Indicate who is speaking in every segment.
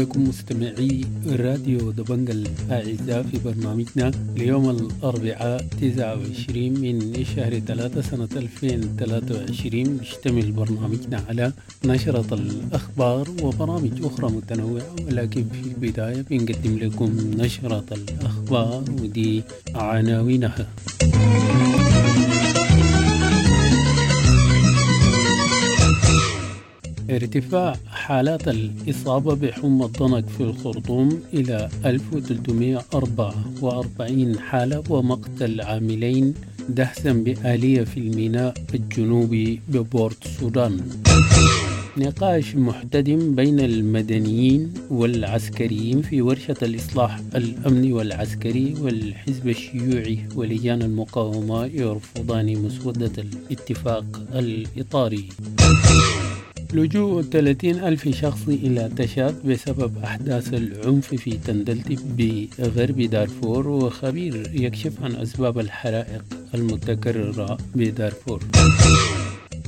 Speaker 1: بكم مستمعي راديو دبنجا الأعزاء في برنامجنا ليوم الأربعاء 29 من شهر 3 سنة 2023 بيشتمل برنامجنا على نشرة الأخبار وبرامج أخرى متنوعة ولكن في البداية بنقدم لكم نشرة الأخبار ودي عناوينها. ارتفاع حالات الإصابة بحمى الضنك في الخرطوم إلى 1344 حالة ومقتل عاملين دهسا بآلية في الميناء الجنوبي ببورت السودان نقاش محتدم بين المدنيين والعسكريين في ورشة الإصلاح الأمني والعسكري والحزب الشيوعي ولجان المقاومة يرفضان مسودة الاتفاق الإطاري. لجوء 30 ألف شخص إلى تشاد بسبب أحداث العنف في تندلتي بغرب دارفور وخبير يكشف عن أسباب الحرائق المتكررة بدارفور.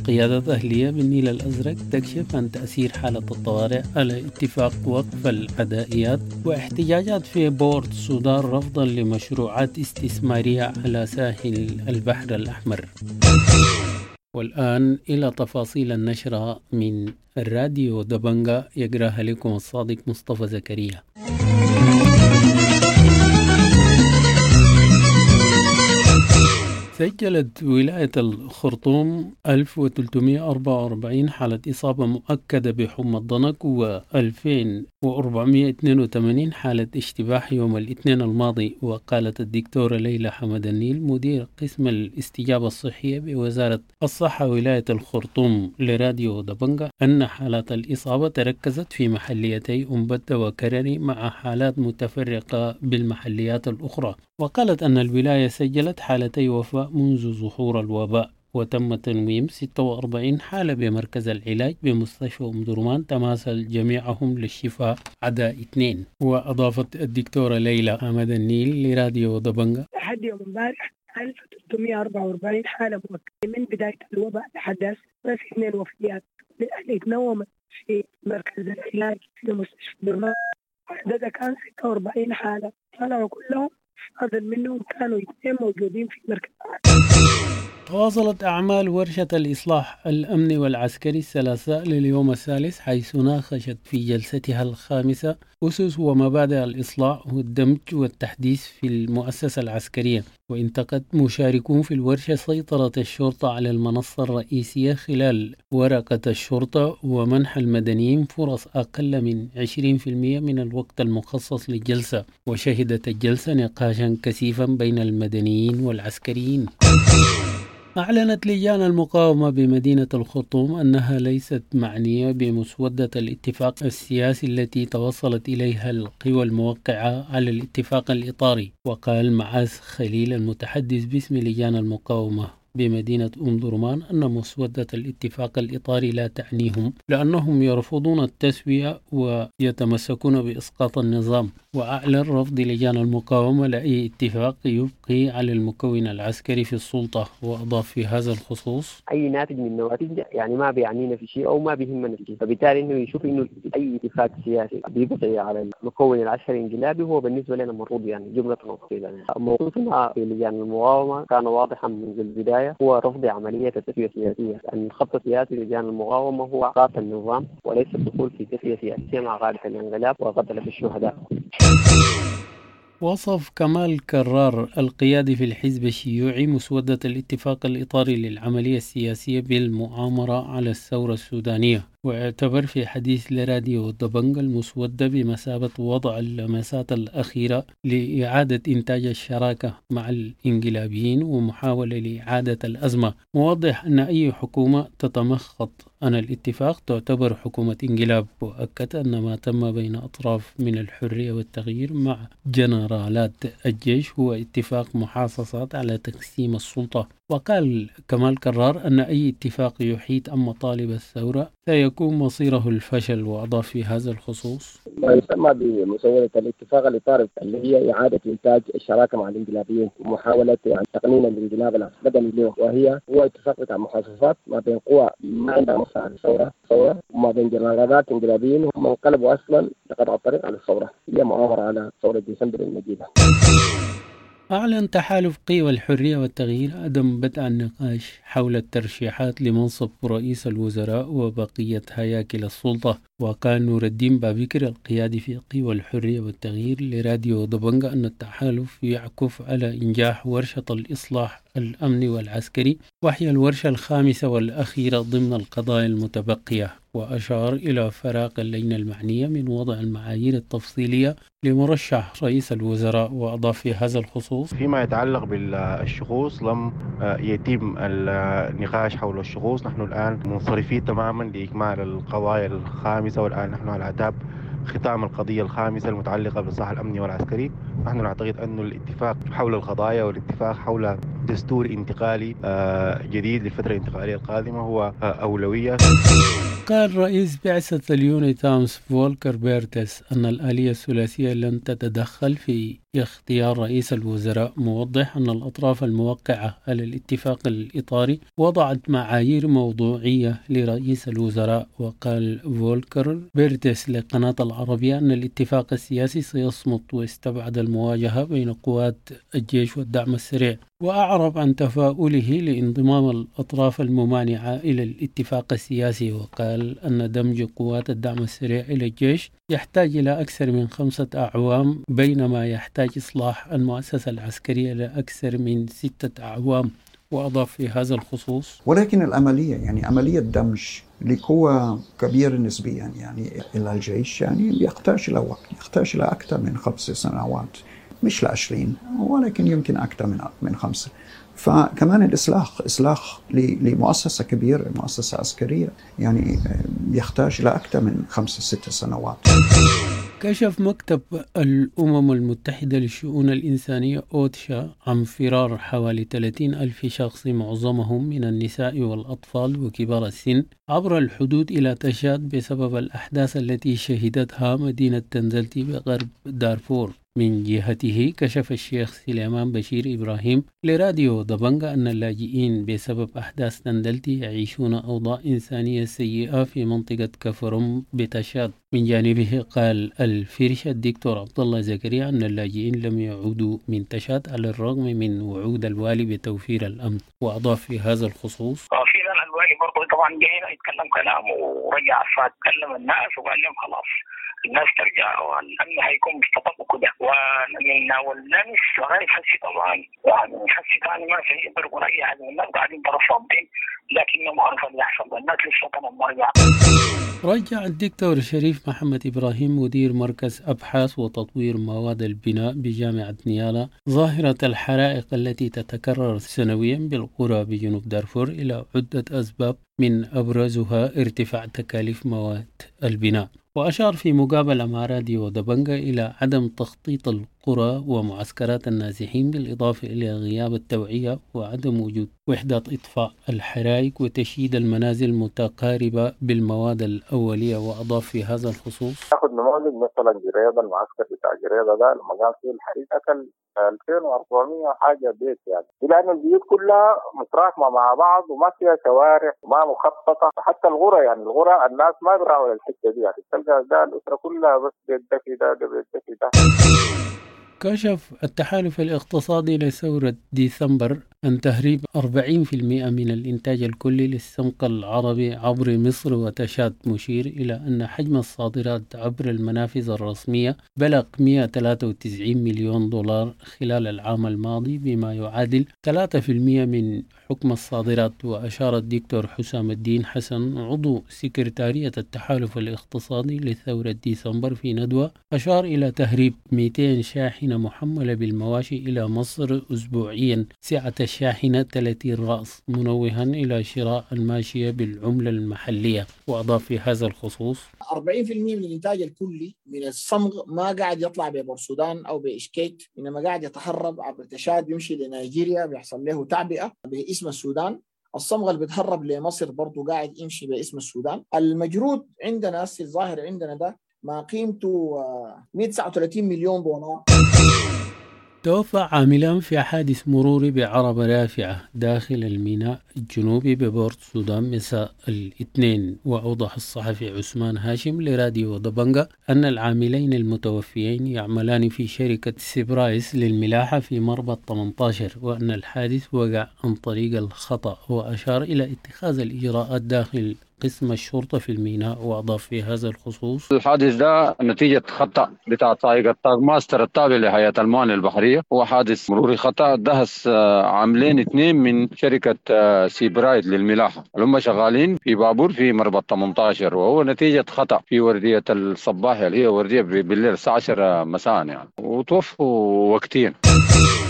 Speaker 1: قيادة أهلية بالنيل الأزرق تكشف عن تأثير حالة الطوارئ على اتفاق وقف العدائيات واحتجاجات في بورت السودان رفضا لمشروعات استثمارية على ساحل البحر الأحمر. والآن إلى تفاصيل النشرة من الراديو دبنجا يقرأها لكم الصادق مصطفى زكريا. سجلت ولاية الخرطوم 1344 حالة إصابة مؤكدة بحمى الضنك و 2482 حالة اشتباه يوم الاثنين الماضي وقالت الدكتورة ليلى حمد النيل مدير قسم الاستجابة الصحية بوزارة الصحة ولاية الخرطوم لراديو دبنجا أن حالات الإصابة تركزت في محليتي أمبتة وكرري مع حالات متفرقة بالمحليات الأخرى. وقالت أن الولاية سجلت حالتي وفاة منذ ظهور الوباء. وتم تنويم 46 حالة بمركز العلاج بمستشفى أم درمان تماثل جميعهم للشفاء عدا اثنين. وأضافت الدكتورة ليلى حمد النيل لراديو دبنجا
Speaker 2: لحد يوم امبارح 1344 حالة مؤكدة. من بداية الوباء لحد هسه اثنين وفيات اللي تنومت في مركز العلاج في مستشفى درمان. عددها كان 46 حالة. طلعوا كلهم فاضل منهم كانوا اثنين موجودين في مركز
Speaker 1: تواصلت أعمال ورشة الإصلاح الأمني والعسكري الثلاثاء لليوم الثالث حيث ناقشت في جلستها الخامسة أسس ومبادئ الإصلاح والدمج والتحديث في المؤسسة العسكرية وانتقد مشاركون في الورشة سيطرة الشرطة على المنصة الرئيسية خلال ورقة الشرطة ومنح المدنيين فرص أقل من 20% من الوقت المخصص للجلسة وشهدت الجلسة نقاشا كثيفا بين المدنيين والعسكريين. أعلنت لجان المقاومة بمدينة الخرطوم أنها ليست معنية بمسودة الاتفاق السياسي التي توصلت إليها القوى الموقعة على الاتفاق الإطاري. وقال معاذ خليل المتحدث باسم لجان المقاومة. بمدينة أم درمان أن مسودة الاتفاق الإطاري لا تعنيهم لأنهم يرفضون التسوية ويتمسكون بإسقاط النظام. وأعلن رفض لجان المقاومة لأي اتفاق يبقي على المكون العسكري في السلطة. وأضاف في هذا الخصوص
Speaker 3: أي ناتج من نواتج يعني ما بيعنينا في شيء أو ما بيهمنا في شيء. فبالتالي إنه يشوف إنه أي اتفاق سياسي بيبقي على المكون العسكري الانقلابي هو بالنسبة لنا المفروض يعني جملة وتفصيلا يعني. موقفنا في لجان المقاومة كان واضحا منذ البدايه هو رفض عملية التسويه السياسيه لأن الخط السياسي لجان المقاومة هو اسقاط النظام وليس الدخول في تسويه سياسية مع قاده الانقلاب وقتله الشهداء
Speaker 1: وصف كمال كرار القيادي في الحزب الشيوعي مسودة الاتفاق الإطاري للعملية السياسية بالمؤامرة على الثورة السودانية. واعتبر في حديث لراديو دبنج المسودة بمثابة وضع اللمسات الأخيرة لإعادة إنتاج الشراكة مع الإنقلابيين ومحاولة لإعادة الأزمة. موضح أن أي حكومة تتمخض عن الاتفاق تعتبر حكومة انقلاب وأكد أن ما تم بين أطراف من الحرية والتغيير مع جنرالات الجيش هو اتفاق محاصصات على تقسيم السلطة. وقال كمال كرار أن أي اتفاق يحيط عن مطالب الثورة سيكون مصيره الفشل وأضاف في هذا الخصوص.
Speaker 4: ما يسمى بمسودة الاتفاق الإطار اللي هي إعادة إنتاج الشراكة مع الانقلابيين ومحاولة يعني تقنين الانقلاب البدني له وهي هو اتفاق بتاع محافظات ما بين قوى ما عندها مصلحة للثورة ثورة وما بين جنرالات انقلابيين هم انقلبوا أصلا لقطع الطريق على الثورة. هي مؤامرة على ثورة ديسمبر المجيدة.
Speaker 1: أعلن تحالف قوى الحرية والتغيير عدم بدء النقاش حول الترشيحات لمنصب رئيس الوزراء وبقية هياكل السلطة. وكان نور الدين بابكر القيادي في قوى الحرية والتغيير لراديو دبنجا أن التحالف يعكف على إنجاح ورشة الإصلاح الأمني والعسكري وهي الورشة الخامسة والأخيرة ضمن القضايا المتبقية وأشار إلى فراغ اللجنة المعنية من وضع المعايير التفصيلية لمرشح رئيس الوزراء وأضاف في هذا الخصوص
Speaker 5: فيما يتعلق بالشخوص لم يتم النقاش حول الشخوص نحن الآن منصرفين تماما لإكمال القضايا الخامسة والآن نحن على أعتاب ختام القضية الخامسة المتعلقة بالإصلاح الأمني والعسكري نحن نعتقد أن الاتفاق حول القضايا والاتفاق حول دستور انتقالي جديد للفترة الانتقالية القادمة هو أولوية.
Speaker 1: قال رئيس بعثة اليونيتامس فولكر بيرتس أن الآلية الثلاثية لن تتدخل في اختيار رئيس الوزراء موضح أن الأطراف الموقعة على الاتفاق الإطاري وضعت معايير موضوعية لرئيس الوزراء. وقال فولكر بيرتس لقناة العربية أن الاتفاق السياسي سيصمد واستبعد المواجهة بين قوات الجيش والدعم السريع. وأعرب عن تفاؤله لانضمام الأطراف الممانعة إلى الاتفاق السياسي. وقال أن دمج قوات الدعم السريع إلى الجيش يحتاج إلى أكثر من خمسة أعوام بينما يحتاج إصلاح المؤسسة العسكرية لأكثر من ستة أعوام. وأضاف في هذا الخصوص
Speaker 6: ولكن العملية يعني عملية دمج لقوى كبيرة نسبيا يعني إلى الجيش يعني يحتاج إلى وقت يحتاج إلى أكثر من خمس سنوات. مش لعشرين ولكن يمكن أكثر من من خمسة. فكمان الإصلاح إصلاح لمؤسسة كبيرة مؤسسة عسكرية يعني يحتاج إلى أكثر من خمسة ست سنوات.
Speaker 1: كشف مكتب الأمم المتحدة للشؤون الإنسانية أوتشا عن فرار حوالي 30 ألف شخص معظمهم من النساء والأطفال وكبار السن عبر الحدود إلى تشاد بسبب الأحداث التي شهدتها مدينة تنزلتي بغرب دارفور. من جهته كشف الشيخ سليمان بشير إبراهيم لراديو دبنجا أن اللاجئين بسبب أحداث تندلتي يعيشون أوضاع إنسانية سيئة في منطقة كفرم بتشاد. من جانبه قال الفرش الدكتور عبد الله زكريا أن اللاجئين لم يعودوا من تشاد على الرغم من وعود الوالي بتوفير الأمن وأضاف في هذا الخصوص
Speaker 7: في الوالي برضه طبعا جاي يتكلم كلام ورجع فاتكلم الناس وقال لهم خلاص. الناس ترجع والامن هيكون مستقر وكده ومن واللمس لغايه حسي طبعا. يعني حسي ثاني ما في يقدروا أي حاجة الناس قاعدين برا صامتين لكنه ما عرف اللي يحصل الناس لسه كانوا مرجع
Speaker 1: رجع الدكتور شريف محمد إبراهيم مدير مركز أبحاث وتطوير مواد البناء بجامعة نيالا ظاهرة الحرائق التي تتكرر سنويا بالقرى بجنوب دارفور إلى عدة أسباب من أبرزها ارتفاع تكاليف مواد البناء. وأشار في مقابلة مع راديو دبنجا إلى عدم تخطيط القرى ومعسكرات النازحين بالإضافة إلى غياب التوعية وعدم وجود وحدات إطفاء الحرائق وتشييد المنازل متقاربة بالمواد الأولية وأضاف في هذا الخصوص.
Speaker 8: تاخذ نموذج مثلا جريدة المعسكر بتاع جريدة ده لما قام فيه الحريق. أكل 2400 حاجة بيت يعني. لأن البيوت كلها متراكمة مع بعض وما فيها شوارع وما مخططة. حتى الغرى يعني الغرى الناس ما بيراعوا الحتة دي يعني. تلقى ده الأسرة كلها بس بيت ده ده بيت دفي ده.
Speaker 1: كشف التحالف الاقتصادي لثورة ديسمبر عن تهريب 40% من الإنتاج الكلي للسمك العربي عبر مصر وتشاد مشير إلى أن حجم الصادرات عبر المنافذ الرسمية بلغ 193 مليون دولار خلال العام الماضي بما يعادل 3% من حكم الصادرات. وأشار الدكتور حسام الدين حسن عضو سكرتارية التحالف الاقتصادي لثورة ديسمبر في ندوة أشار إلى تهريب 200 شاحنة محملة بالمواشي إلى مصر أسبوعيا سعة الشاحنة 30 رأس منوها إلى شراء الماشية بالعملة المحلية. وأضاف في هذا الخصوص
Speaker 9: 40% من الانتاج الكلي من الصمغ ما قاعد يطلع ببورتسودان أو بإشكيت إنما قاعد يتهرب عبر تشاد بيمشي لنيجيريا بيحصل له تعبئة باسم السودان. الصمغ اللي بيتهرب لمصر برضه قاعد يمشي باسم السودان. المجرود عندنا الظاهر عندنا ده ما قيمته 139 مليون دولار
Speaker 1: توفى عاملان في حادث مروري بعربة رافعة داخل الميناء الجنوبي ببورتسودان مساء الاثنين. وأوضح الصحفي عثمان هاشم لراديو دبنجا أن العاملين المتوفيين يعملان في شركة سي برايد للملاحة في مربط 18 وأن الحادث وقع عن طريق الخطأ وأشار إلى اتخاذ الإجراءات داخل قسم الشرطة في الميناء وأضاف في هذا الخصوص
Speaker 10: الحادث ده نتيجة خطأ بتاع ال tug master التابع لهيئة الموانئ البحرية هو حادث مروري خطأ دهس عاملين اثنين من شركة سي برايد للملاحة. اللي هم شغالين في بابور في مربط 18 وهو نتيجة خطأ في وردية الصباح اللي هي وردية بالليل الساعة 10 مساء يعني. وتوفوا وقتين.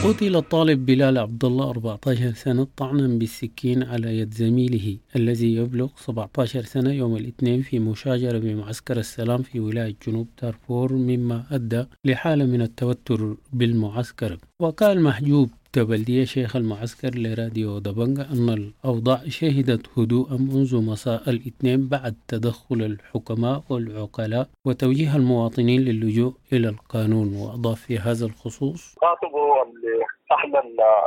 Speaker 1: قتل الطالب بلال عبد الله 14 سنة طعنا بالسكين على يد زميله الذي يبلغ 17 سنة يوم الاثنين في مشاجرة بمعسكر السلام في ولاية جنوب دارفور مما أدى لحالة من التوتر بالمعسكر. وقال محجوب تبلدية شيخ المعسكر لراديو دبنجا أن الأوضاع شهدت هدوءا منذ مساء الاثنين بعد تدخل الحكماء والعقلاء وتوجيه المواطنين للجوء إلى القانون. وأضاف في هذا الخصوص
Speaker 8: أهل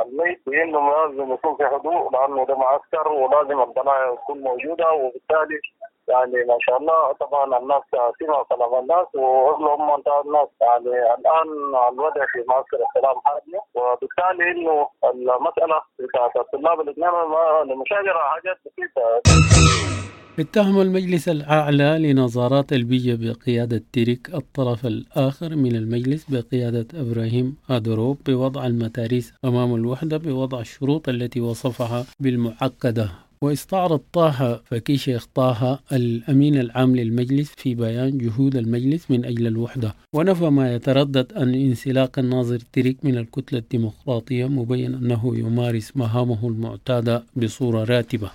Speaker 8: الميت بأنه لازم يكون في هدوء لأنه ده معسكر ولازم الضنايا تكون موجودة وبالتالي يعني ما شاء الله طبعا الناس سمعوا كلام الناس منطقه الناس. يعني الآن الوضع في معسكر السلام هاديه وبالتالي إنه المسألة بتاعت الطلاب الاثنين المشاجره حاجات بسيطة.
Speaker 1: اتهم المجلس الأعلى لنظارات البيئة بقيادة تيريك الطرف الآخر من المجلس بقيادة إبراهيم أدروب بوضع المتاريس أمام الوحدة بوضع الشروط التي وصفها بالمعقدة. واستعرض طه فكي شيخ طه الأمين العام للمجلس في بيان جهود المجلس من أجل الوحدة. ونفى ما يتردد أن انسلاخ الناظر ترك من الكتلة الديمقراطية مبين أنه يمارس مهامه المعتادة بصورة راتبة.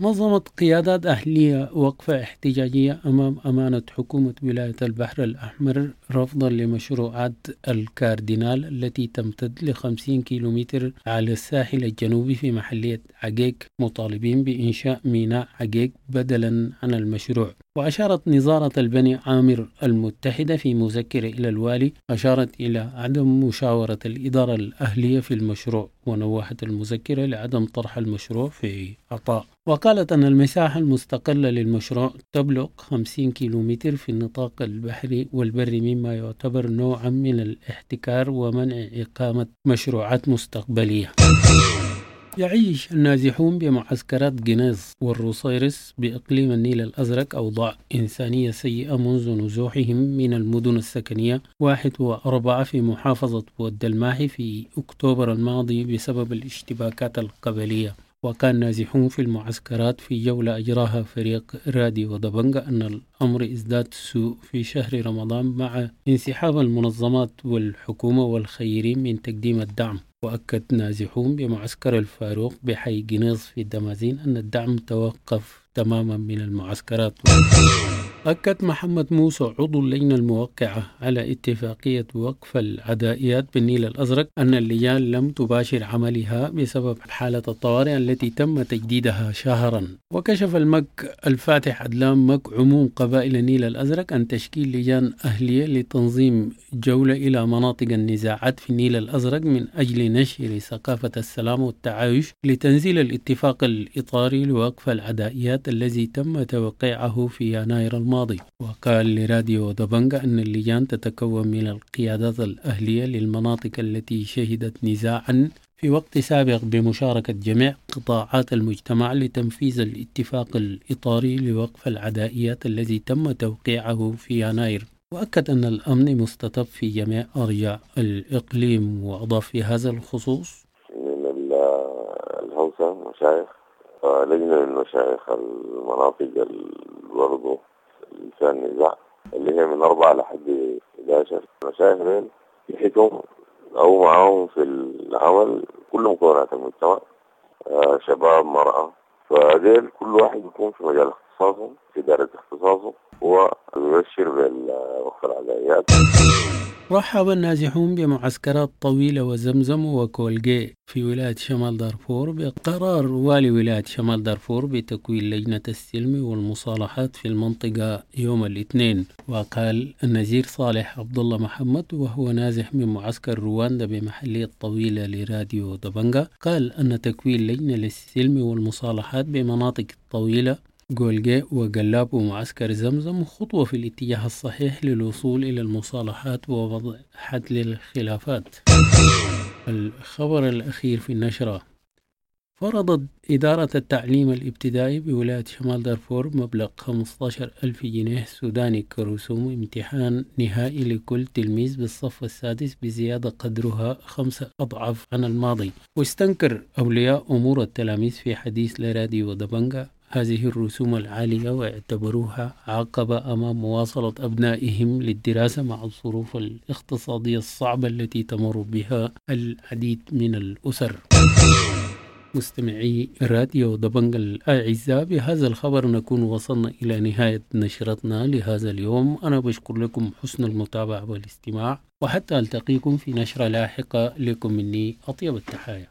Speaker 1: نظمت قيادات أهلية وقفة احتجاجية أمام أمانة حكومة ولاية البحر الأحمر رفضا لمشروعات الكاردينال التي تمتد لخمسين كيلومتر على الساحل الجنوبي في محلية عقيق مطالبين بإنشاء ميناء عقيق بدلا عن المشروع. وأشارت نظارة البني عامر المتحدة في مذكرة إلى الوالي أشارت إلى عدم مشاورة الإدارة الأهلية في المشروع ونوهت المذكرة لعدم طرح المشروع في عطاء. وقالت أن المساحة المستقلة للمشروع تبلغ 50 كيلومتر في النطاق البحري والبري مما يعتبر نوعا من الاحتكار ومنع إقامة مشروعات مستقبلية. يعيش النازحون بمعسكرات جنيز والروسيرس بإقليم النيل الأزرق أوضاع إنسانية سيئة منذ نزوحهم من المدن السكنية واحد وأربعة في محافظة بود الماحي في أكتوبر الماضي بسبب الاشتباكات القبلية. وكان نازحون في المعسكرات في جولة أجراها فريق راديو ودبنجا أن الأمر ازداد سوء في شهر رمضان مع انسحاب المنظمات والحكومة والخيرين من تقديم الدعم. وأكد نازحون بمعسكر الفاروق بحي جنيز في الدمازين أن الدعم توقف تماما من المعسكرات. أكد محمد موسى عضو اللجنة الموقعة على اتفاقية وقف العدائيات بالنيل الأزرق أن اللجان لم تباشر عملها بسبب حالة الطوارئ التي تم تجديدها شهرا. وكشف المك الفاتح عدلان مك عموم قبائل النيل الأزرق عن تشكيل لجان أهلية لتنظيم جولة إلى مناطق النزاعات في النيل الأزرق من أجل نشر ثقافة السلام والتعايش لتنزيل الاتفاق الإطاري لوقف العدائيات الذي تم توقيعه في يناير الماضي. وقال لراديو دبنجا أن اللجان تتكون من القيادات الأهلية للمناطق التي شهدت نزاعا في وقت سابق بمشاركة جميع قطاعات المجتمع لتنفيذ الاتفاق الإطاري لوقف العدائيات الذي تم توقيعه في يناير. وأكد أن الأمن مستتب في جميع أرجاء الإقليم وأضاف في هذا الخصوص
Speaker 11: من الهوسة مشايخ لجنة من مشايخ المناطق برضه كان نزاع اللي هي من أربعة لحد 11 المشايخ ديل يحيطهم أو معاهم في العمل كل مكونات المجتمع شباب مرأة. فديل كل واحد يكون في مجال اختصاصه في دائرة اختصاصه. ويبشر بالوقت العدائيات
Speaker 1: رحب النازحون بمعسكرات طويلة وزمزم وكولجي في ولاية شمال دارفور بقرار والي ولاية شمال دارفور بتكوين لجنة السلم والمصالحات في المنطقة يوم الاثنين. وقال النزير صالح عبد الله محمد وهو نازح من معسكر رواندا بمحلية طويلة لراديو دبنجا قال أن تكوين لجنة للسلم والمصالحات بمناطق طويلة جولجي وقلاب ومعسكر زمزم خطوة في الاتجاه الصحيح للوصول إلى المصالحات ووضع حد للخلافات. الخبر الأخير في النشرة. فرضت إدارة التعليم الابتدائي بولاية شمال دارفور مبلغ 15 ألف جنيه سوداني كرسوم امتحان نهائي لكل تلميذ بالصف السادس بزيادة قدرها خمسة أضعاف عن الماضي. واستنكر أولياء أمور التلاميذ في حديث لراديو دبنجا هذه الرسوم العالية واعتبروها عقبة أمام مواصلة أبنائهم للدراسة مع الظروف الاقتصادية الصعبة التي تمر بها العديد من الأسر. مستمعي راديو دبنج الأعزاء بهذا الخبر نكون وصلنا إلى نهاية نشرتنا لهذا اليوم. أنا بشكر لكم حسن المتابعة والاستماع وحتى ألتقيكم في نشرة لاحقة. لكم مني أطيب التحايا.